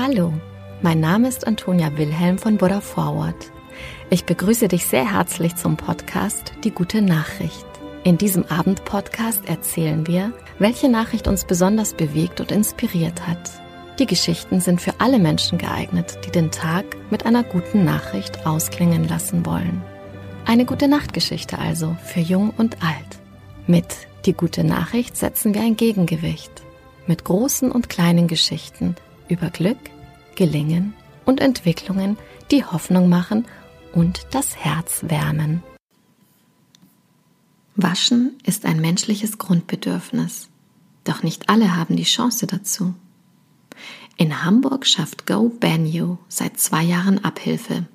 Hallo, mein Name ist Antonia Wilhelm von Buddha Forward. Ich begrüße dich sehr herzlich zum Podcast Die gute Nachricht. In diesem Abendpodcast erzählen wir, welche Nachricht uns besonders bewegt und inspiriert hat. Die Geschichten sind für alle Menschen geeignet, die den Tag mit einer guten Nachricht ausklingen lassen wollen. Eine gute Nachtgeschichte also für jung und alt. Mit Die gute Nachricht setzen wir ein Gegengewicht. Mit großen und kleinen Geschichten über Glück, Gelingen und Entwicklungen, die Hoffnung machen und das Herz wärmen. Waschen ist ein menschliches Grundbedürfnis, doch nicht alle haben die Chance dazu. In Hamburg schafft Go Banyo seit zwei Jahren Abhilfe.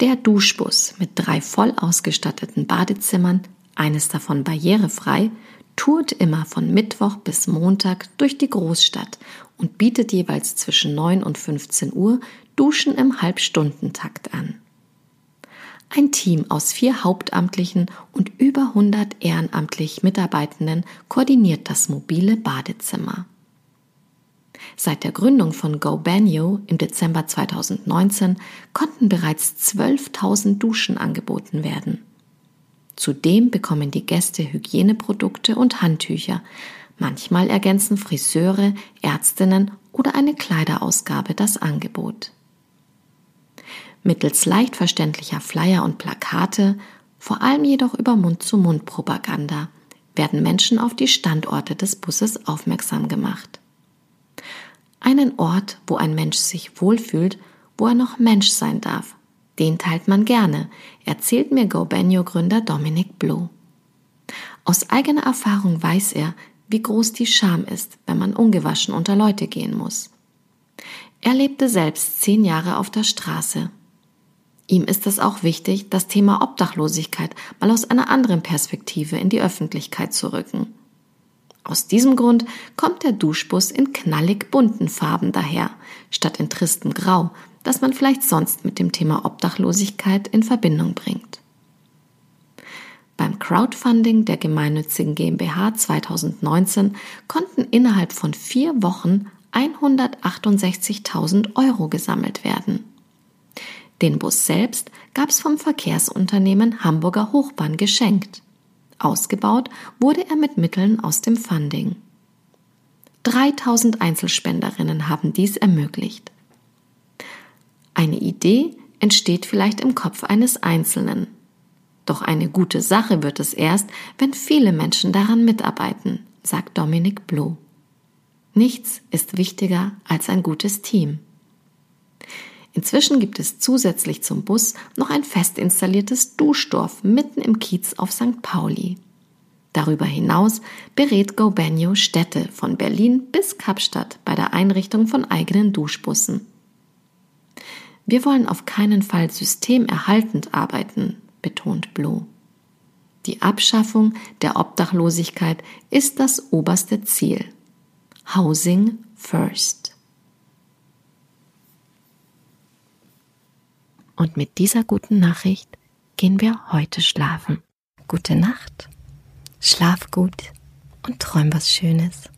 Der Duschbus mit drei voll ausgestatteten Badezimmern, eines davon barrierefrei, tourt immer von Mittwoch bis Montag durch die Großstadt und bietet jeweils zwischen 9 und 15 Uhr Duschen im Halbstundentakt an. Ein Team aus vier Hauptamtlichen und über 100 ehrenamtlich Mitarbeitenden koordiniert das mobile Badezimmer. Seit der Gründung von Go Banyo im Dezember 2019 konnten bereits 12.000 Duschen angeboten werden. Zudem bekommen die Gäste Hygieneprodukte und Handtücher. Manchmal ergänzen Friseure, Ärztinnen oder eine Kleiderausgabe das Angebot. Mittels leicht verständlicher Flyer und Plakate, vor allem jedoch über Mund-zu-Mund-Propaganda, werden Menschen auf die Standorte des Busses aufmerksam gemacht. Einen Ort, wo ein Mensch sich wohlfühlt, wo er noch Mensch sein darf. Den teilt man gerne, erzählt mir GoBenio-Gründer Dominic Blue. Aus eigener Erfahrung weiß er, wie groß die Scham ist, wenn man ungewaschen unter Leute gehen muss. Er lebte selbst zehn Jahre auf der Straße Ihm ist es auch wichtig, das Thema Obdachlosigkeit mal aus einer anderen Perspektive in die Öffentlichkeit zu rücken. Aus diesem Grund kommt der Duschbus in knallig bunten Farben daher, statt in tristem Grau, das man vielleicht sonst mit dem Thema Obdachlosigkeit in Verbindung bringt. Beim Crowdfunding der gemeinnützigen GmbH 2019 konnten innerhalb von vier Wochen 168.000 Euro gesammelt werden. Den Bus selbst gab es vom Verkehrsunternehmen Hamburger Hochbahn geschenkt. Ausgebaut wurde er mit Mitteln aus dem Funding. 3000 Einzelspenderinnen haben dies ermöglicht. Eine Idee entsteht vielleicht im Kopf eines Einzelnen. Doch eine gute Sache wird es erst, wenn viele Menschen daran mitarbeiten, sagt Dominik Bloh. Nichts ist wichtiger als ein gutes Team. Inzwischen gibt es zusätzlich zum Bus noch ein fest installiertes Duschdorf mitten im Kiez auf St. Pauli. Darüber hinaus berät GoBenio Städte von Berlin bis Kapstadt bei der Einrichtung von eigenen Duschbussen. Wir wollen auf keinen Fall systemerhaltend arbeiten, betont Bloh. Die Abschaffung der Obdachlosigkeit ist das oberste Ziel. Housing first. Und mit dieser guten Nachricht gehen wir heute schlafen. Gute Nacht, schlaf gut und träum was Schönes.